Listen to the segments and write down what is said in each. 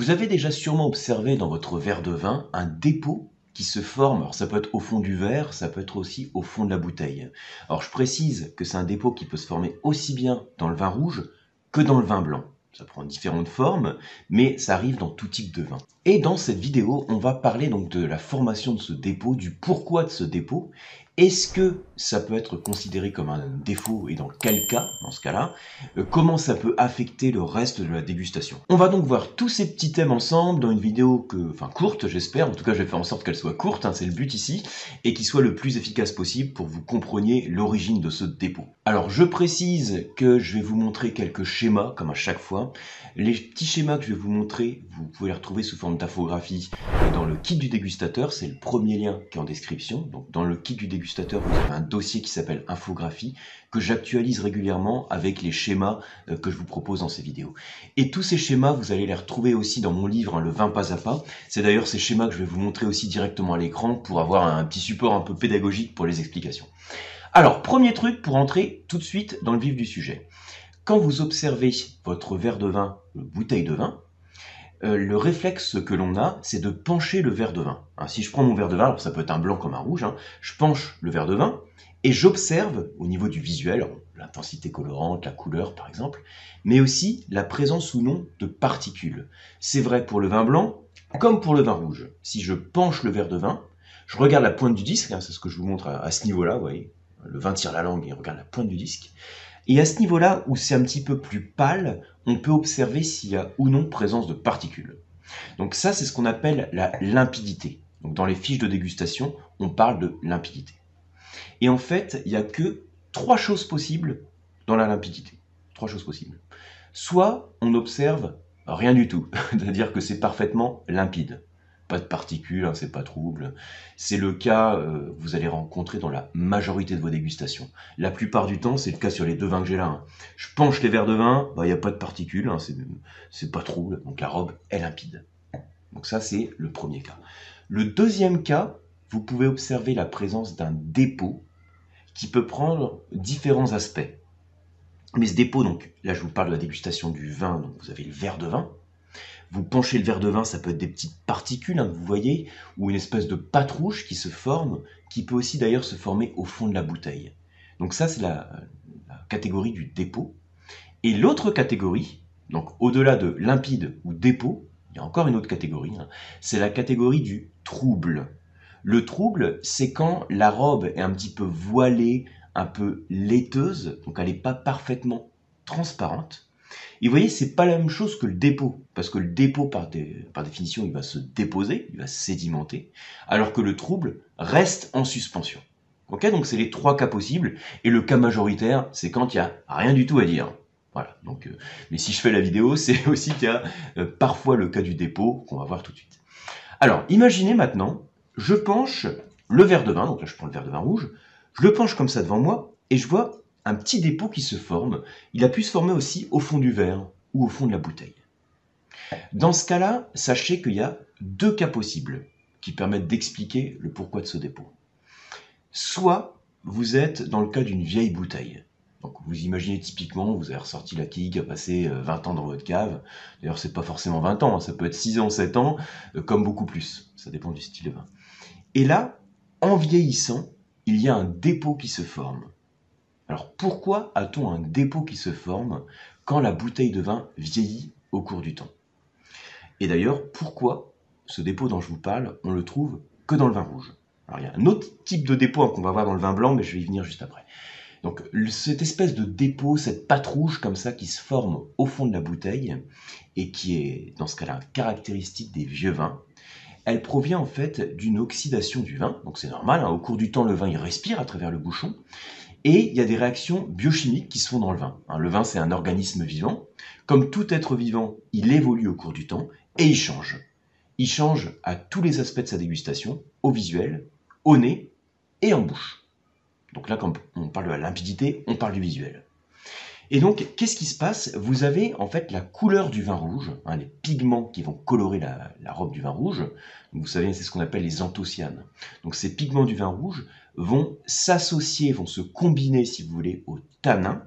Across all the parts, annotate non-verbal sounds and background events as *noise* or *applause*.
Vous avez déjà sûrement observé dans votre verre de vin un dépôt qui se forme. Alors ça peut être au fond du verre, ça peut être aussi au fond de la bouteille. Alors je précise que c'est un dépôt qui peut se former aussi bien dans le vin rouge que dans le vin blanc. Ça prend différentes formes, mais ça arrive dans tout type de vin. Et dans cette vidéo, on va parler donc de la formation de ce dépôt, du pourquoi de ce dépôt. Est-ce que ça peut être considéré comme un défaut et dans quel cas, dans ce cas-là euh, Comment ça peut affecter le reste de la dégustation? On va donc voir tous ces petits thèmes ensemble dans une vidéo que, enfin courte j'espère, en tout cas je vais faire en sorte qu'elle soit courte, hein, c'est le but ici, et qui soit le plus efficace possible pour que vous compreniez l'origine de ce dépôt. Alors je précise que je vais vous montrer quelques schémas, comme à chaque fois. Les petits schémas que je vais vous montrer, vous pouvez les retrouver sous forme d'infographie dans le kit du dégustateur, c'est le premier lien qui est en description. Donc dans le kit du dégustateur, vous avez un dossier qui s'appelle infographie que j'actualise régulièrement avec les schémas euh, que je vous propose dans ces vidéos. Et tous ces schémas, vous allez les retrouver aussi dans mon livre, hein, le vin pas à pas. C'est d'ailleurs ces schémas que je vais vous montrer aussi directement à l'écran pour avoir un petit support un peu pédagogique pour les explications. Alors, premier truc pour entrer tout de suite dans le vif du sujet. Quand vous observez votre verre de vin, bouteille de vin, euh, le réflexe que l'on a, c'est de pencher le verre de vin. Hein, si je prends mon verre de vin, alors ça peut être un blanc comme un rouge, hein, je penche le verre de vin et j'observe au niveau du visuel, l'intensité colorante, la couleur par exemple, mais aussi la présence ou non de particules. C'est vrai pour le vin blanc comme pour le vin rouge. Si je penche le verre de vin, je regarde la pointe du disque, hein, c'est ce que je vous montre à, ce niveau-là, vous voyez, le vin tire la langue et regarde la pointe du disque. Et à ce niveau-là, où c'est un petit peu plus pâle, on peut observer s'il y a ou non présence de particules. Donc ça, c'est ce qu'on appelle la limpidité. Donc dans les fiches de dégustation, on parle de limpidité. Et en fait, il n'y a que trois choses possibles dans la limpidité. Trois choses possibles. Soit on observe rien du tout, *laughs* c'est-à-dire que c'est parfaitement limpide pas de particules, hein, c'est pas trouble. C'est le cas, euh, vous allez rencontrer dans la majorité de vos dégustations. La plupart du temps, c'est le cas sur les deux vins que j'ai là. Hein. Je penche les verres de vin, il bah, n'y a pas de particules, hein, c'est pas trouble, donc la robe est limpide. Donc ça, c'est le premier cas. Le deuxième cas, vous pouvez observer la présence d'un dépôt qui peut prendre différents aspects. Mais ce dépôt, donc là je vous parle de la dégustation du vin, donc vous avez le verre de vin, vous penchez le verre de vin, ça peut être des petites particules, hein, vous voyez, ou une espèce de pâte rouge qui se forme, qui peut aussi d'ailleurs se former au fond de la bouteille. Donc ça, c'est la, catégorie du dépôt. Et l'autre catégorie, donc au-delà de limpide ou dépôt, il y a encore une autre catégorie, hein, c'est la catégorie du trouble. Le trouble, c'est quand la robe est un petit peu voilée, un peu laiteuse, donc elle n'est pas parfaitement transparente. Et vous voyez, c'est pas la même chose que le dépôt, parce que le dépôt, par, définition, il va se déposer, il va sédimenter, alors que le trouble reste en suspension. Ok, donc c'est les trois cas possibles, et le cas majoritaire, c'est quand il n'y a rien du tout à dire. Voilà, donc, euh, mais si je fais la vidéo, *laughs* c'est aussi qu'il y a euh, parfois le cas du dépôt, qu'on va voir tout de suite. Alors, imaginez maintenant, je penche le verre de vin, donc là je prends le verre de vin rouge, je le penche comme ça devant moi, et je vois un petit dépôt qui se forme. Il a pu se former aussi au fond du verre ou au fond de la bouteille. Dans ce cas-là, sachez qu'il y a deux cas possibles qui permettent d'expliquer le pourquoi de ce dépôt. Soit vous êtes dans le cas d'une vieille bouteille. Donc vous imaginez typiquement, vous avez ressorti la quille qui a passé 20 ans dans votre cave. D'ailleurs, c'est pas forcément 20 ans, hein. ça peut être 6 ans, 7 ans, euh, comme beaucoup plus. Ça dépend du style de vin. Et là, en vieillissant, il y a un dépôt qui se forme. Alors pourquoi a-t-on un dépôt qui se forme quand la bouteille de vin vieillit au cours du temps? Et d'ailleurs, pourquoi ce dépôt dont je vous parle, on le trouve que dans le vin rouge? Alors il y a un autre type de dépôt hein, qu'on va voir dans le vin blanc, mais je vais y venir juste après. Donc cette espèce de dépôt, cette pâte rouge comme ça qui se forme au fond de la bouteille et qui est dans ce cas-là caractéristique des vieux vins, elle provient en fait d'une oxydation du vin. Donc c'est normal, hein, au cours du temps le vin il respire à travers le bouchon et il y a des réactions biochimiques qui se font dans le vin. Hein, le vin, c'est un organisme vivant. Comme tout être vivant, il évolue au cours du temps et il change. Il change à tous les aspects de sa dégustation, au visuel, au nez et en bouche. Donc là, quand on parle de la limpidité, on parle du visuel. Et donc, qu'est-ce qui se passe? Vous avez en fait la couleur du vin rouge, hein, les pigments qui vont colorer la, robe du vin rouge. vous savez, c'est ce qu'on appelle les anthocyanes. Donc ces pigments du vin rouge vont s'associer, vont se combiner, si vous voulez, aux tanins.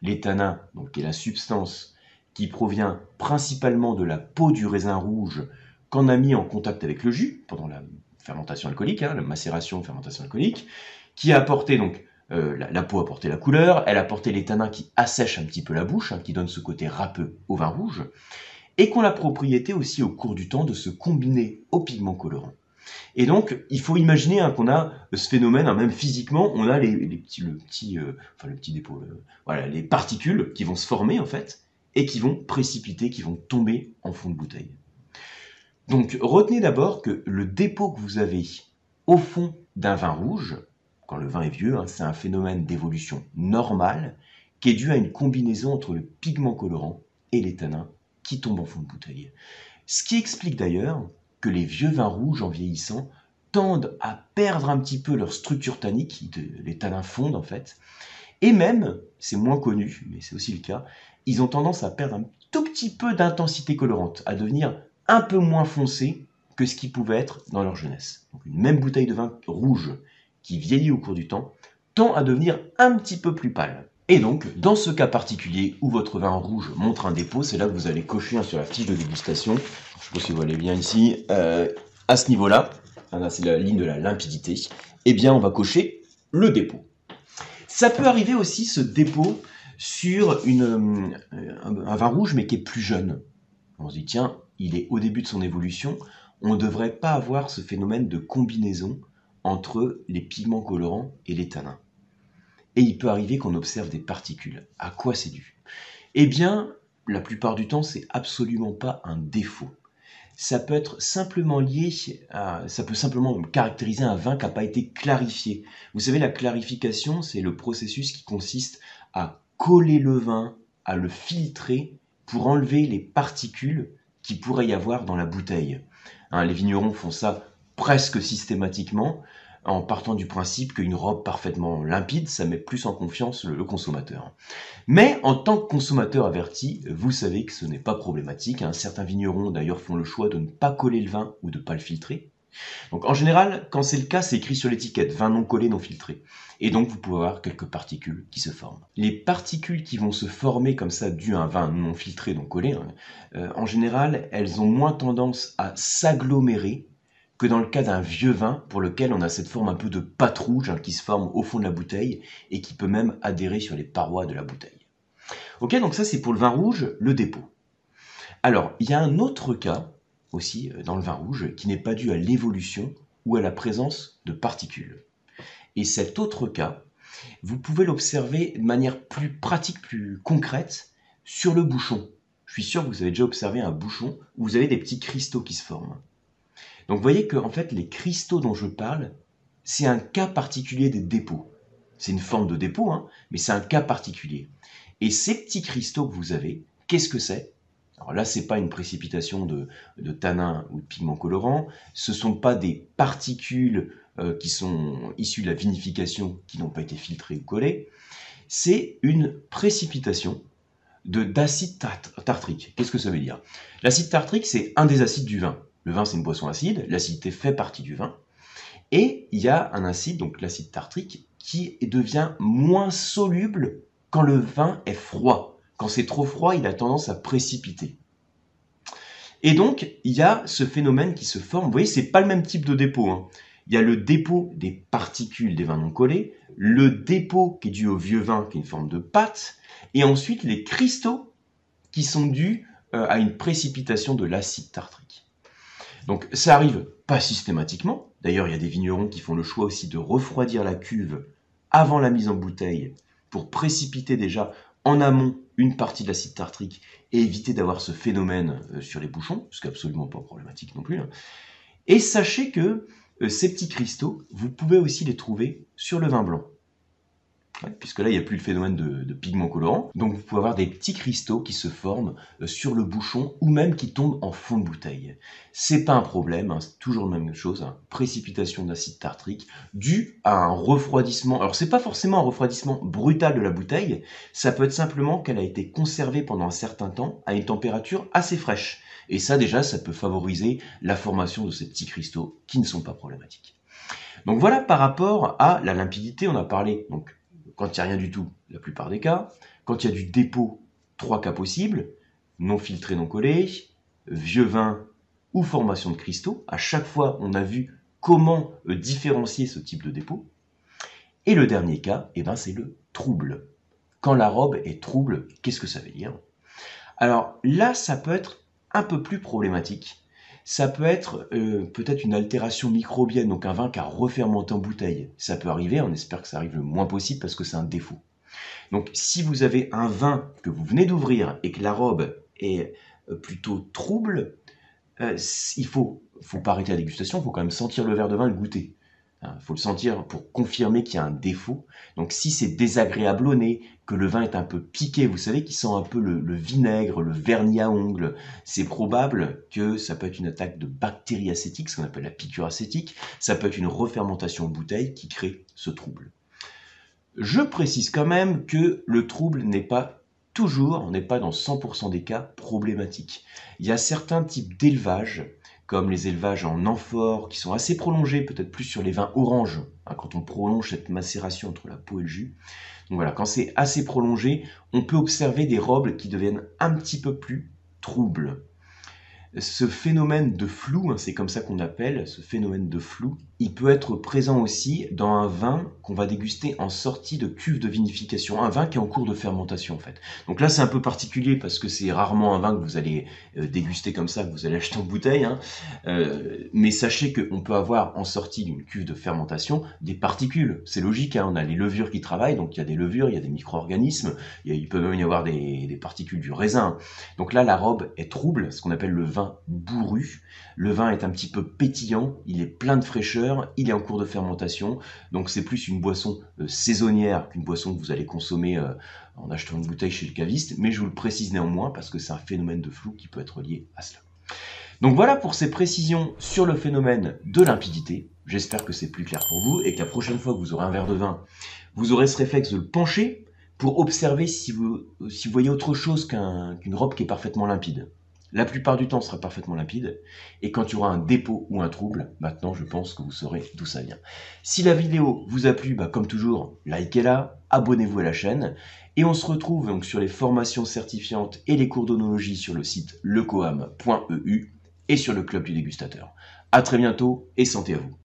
Les tanins, donc, est la substance qui provient principalement de la peau du raisin rouge qu'on a mis en contact avec le jus pendant la fermentation alcoolique, hein, la macération, fermentation alcoolique, qui a apporté donc euh, la, peau a apporté la couleur, elle a apporté les tanins qui assèchent un petit peu la bouche, hein, qui donnent ce côté râpeux au vin rouge, et qu'on a la propriété aussi au cours du temps de se combiner aux pigments colorants. Et donc, il faut imaginer hein, qu'on a ce phénomène, hein, même physiquement, on a les, petits, euh, le voilà, les particules qui vont se former en fait et qui vont précipiter, qui vont tomber en fond de bouteille. Donc, retenez d'abord que le dépôt que vous avez au fond d'un vin rouge, quand le vin est vieux, hein, c'est un phénomène d'évolution normal qui est dû à une combinaison entre le pigment colorant et les tanins qui tombent en fond de bouteille. Ce qui explique d'ailleurs que les vieux vins rouges en vieillissant tendent à perdre un petit peu leur structure tannique, les tanins fondent en fait, et même, c'est moins connu, mais c'est aussi le cas, ils ont tendance à perdre un tout petit peu d'intensité colorante, à devenir un peu moins foncés que ce qu'ils pouvaient être dans leur jeunesse. Donc une même bouteille de vin rouge qui vieillit au cours du temps tend à devenir un petit peu plus pâle. Et donc, dans ce cas particulier où votre vin rouge montre un dépôt, c'est là que vous allez cocher sur la fiche de dégustation. Je ne sais pas si vous voyez bien ici. Euh, à ce niveau-là, c'est la ligne de la limpidité. Eh bien, on va cocher le dépôt. Ça peut arriver aussi ce dépôt sur euh, un, vin rouge mais qui est plus jeune. On se dit tiens, il est au début de son évolution, on ne devrait pas avoir ce phénomène de combinaison entre les pigments colorants et les tanins. Et il peut arriver qu'on observe des particules. À quoi c'est dû? Eh bien, la plupart du temps, c'est absolument pas un défaut ça peut être simplement lié à, ça peut simplement caractériser un vin qui n'a pas été clarifié. Vous savez, la clarification, c'est le processus qui consiste à coller le vin, à le filtrer pour enlever les particules qui pourrait y avoir dans la bouteille. Hein, les vignerons font ça presque systématiquement en partant du principe qu'une robe parfaitement limpide, ça met plus en confiance le, consommateur. Mais en tant que consommateur averti, vous savez que ce n'est pas problématique. Hein. Certains vignerons d'ailleurs font le choix de ne pas coller le vin ou de ne pas le filtrer. Donc en général, quand c'est le cas, c'est écrit sur l'étiquette vin non collé, non filtré. Et donc vous pouvez avoir quelques particules qui se forment. Les particules qui vont se former comme ça dû à un vin non filtré, non collé, hein, euh, en général, elles ont moins tendance à s'agglomérer que dans le cas d'un vieux vin pour lequel on a cette forme un peu de pâte rouge hein, qui se forme au fond de la bouteille et qui peut même adhérer sur les parois de la bouteille. Ok, donc ça c'est pour le vin rouge, le dépôt. Alors, il y a un autre cas aussi euh, dans le vin rouge qui n'est pas dû à l'évolution ou à la présence de particules. Et cet autre cas, vous pouvez l'observer de manière plus pratique, plus concrète sur le bouchon. Je suis sûr que vous avez déjà observé un bouchon où vous avez des petits cristaux qui se forment. Donc vous voyez que fait les cristaux dont je parle, c'est un cas particulier des dépôts. C'est une forme de dépôt, hein, mais c'est un cas particulier. Et ces petits cristaux que vous avez, qu'est-ce que c'est? Alors là, c'est pas une précipitation de, de tanins ou de pigments colorants, ce sont pas des particules euh, qui sont issues de la vinification qui n'ont pas été filtrées ou collées, c'est une précipitation d'acide tartrique. Qu'est-ce que ça veut dire? L'acide tartrique, c'est un des acides du vin. Le vin, c'est une boisson acide, l'acidité fait partie du vin. Et il y a un acide, donc l'acide tartrique, qui devient moins soluble quand le vin est froid. Quand c'est trop froid, il a tendance à précipiter. Et donc, il y a ce phénomène qui se forme. Vous voyez, c'est pas le même type de dépôt. Hein. Il y a le dépôt des particules des vins non collés, le dépôt qui est dû au vieux vin, qui est une forme de pâte, et ensuite les cristaux qui sont dus euh, à une précipitation de l'acide tartrique. Donc ça arrive pas systématiquement. D'ailleurs, il y a des vignerons qui font le choix aussi de refroidir la cuve avant la mise en bouteille pour précipiter déjà en amont une partie de l'acide tartrique et éviter d'avoir ce phénomène euh, sur les bouchons, ce qui n'est absolument pas problématique non plus. Hein. Et sachez que euh, ces petits cristaux, vous pouvez aussi les trouver sur le vin blanc puisque là, il n'y a plus le phénomène de, pigment colorant. Donc, vous pouvez avoir des petits cristaux qui se forment euh, sur le bouchon ou même qui tombent en fond de bouteille. C'est pas un problème, hein, c'est toujours la même chose, hein. précipitation d'acide tartrique dû à un refroidissement. Alors, c'est pas forcément un refroidissement brutal de la bouteille, ça peut être simplement qu'elle a été conservée pendant un certain temps à une température assez fraîche. Et ça, déjà, ça peut favoriser la formation de ces petits cristaux qui ne sont pas problématiques. Donc voilà par rapport à la limpidité, on a parlé donc quand il n'y a rien du tout, la plupart des cas. Quand il y a du dépôt, trois cas possibles. non filtré, non collé, vieux vin ou formation de cristaux. À chaque fois, on a vu comment euh, différencier ce type de dépôt. Et le dernier cas, eh ben, c'est le trouble. Quand la robe est trouble, qu'est-ce que ça veut dire? Alors là, ça peut être un peu plus problématique. Ça peut être euh, peut-être une altération microbienne, donc un vin qui a refermenté en bouteille. Ça peut arriver, on espère que ça arrive le moins possible parce que c'est un défaut. Donc si vous avez un vin que vous venez d'ouvrir et que la robe est euh, plutôt trouble, euh, il faut, faut pas arrêter la dégustation, il faut quand même sentir le verre de vin le goûter. Il hein, faut le sentir pour confirmer qu'il y a un défaut. Donc si c'est désagréable au nez, que le vin est un peu piqué, vous savez qu'il sent un peu le, vinaigre, le vernis à ongles, c'est probable que ça peut être une attaque de bactéries acétiques, ce qu'on appelle la piqûre acétique. Ça peut être une refermentation en bouteille qui crée ce trouble. Je précise quand même que le trouble n'est pas toujours, on n'est pas dans 100% des cas problématiques. Il y a certains types d'élevage comme les élevages en amphore, qui sont assez prolongés, peut-être plus sur les vins oranges, hein, quand on prolonge cette macération entre la peau et le jus. Donc voilà, quand c'est assez prolongé, on peut observer des robes qui deviennent un petit peu plus troubles ce phénomène de flou, hein, c'est comme ça qu'on appelle ce phénomène de flou, il peut être présent aussi dans un vin qu'on va déguster en sortie de cuve de vinification, un vin qui est en cours de fermentation en fait. Donc là c'est un peu particulier parce que c'est rarement un vin que vous allez euh, déguster comme ça, que vous allez acheter en bouteille, hein. euh, mais sachez qu'on peut avoir en sortie d'une cuve de fermentation des particules. C'est logique, hein, on a les levures qui travaillent, donc il y a des levures, il y a des micro-organismes, il, peut même y avoir des, des particules du raisin. Donc là la robe est trouble, ce qu'on appelle le vin bourru. Le vin est un petit peu pétillant, il est plein de fraîcheur, il est en cours de fermentation, donc c'est plus une boisson euh, saisonnière qu'une boisson que vous allez consommer euh, en achetant une bouteille chez le caviste, mais je vous le précise néanmoins parce que c'est un phénomène de flou qui peut être lié à cela. Donc voilà pour ces précisions sur le phénomène de limpidité. J'espère que c'est plus clair pour vous et que la prochaine fois que vous aurez un verre de vin, vous aurez ce réflexe de le pencher pour observer si vous, si vous voyez autre chose qu'une robe qui est parfaitement limpide. La plupart du temps, sera parfaitement limpide. Et quand il y aura un dépôt ou un trouble, maintenant, je pense que vous saurez d'où ça vient. Si la vidéo vous a plu, bah, comme toujours, likez-la, abonnez-vous à la chaîne. Et on se retrouve donc sur les formations certifiantes et les cours d'onologie sur le site lecoam.eu et sur le club du dégustateur. À très bientôt et santé à vous.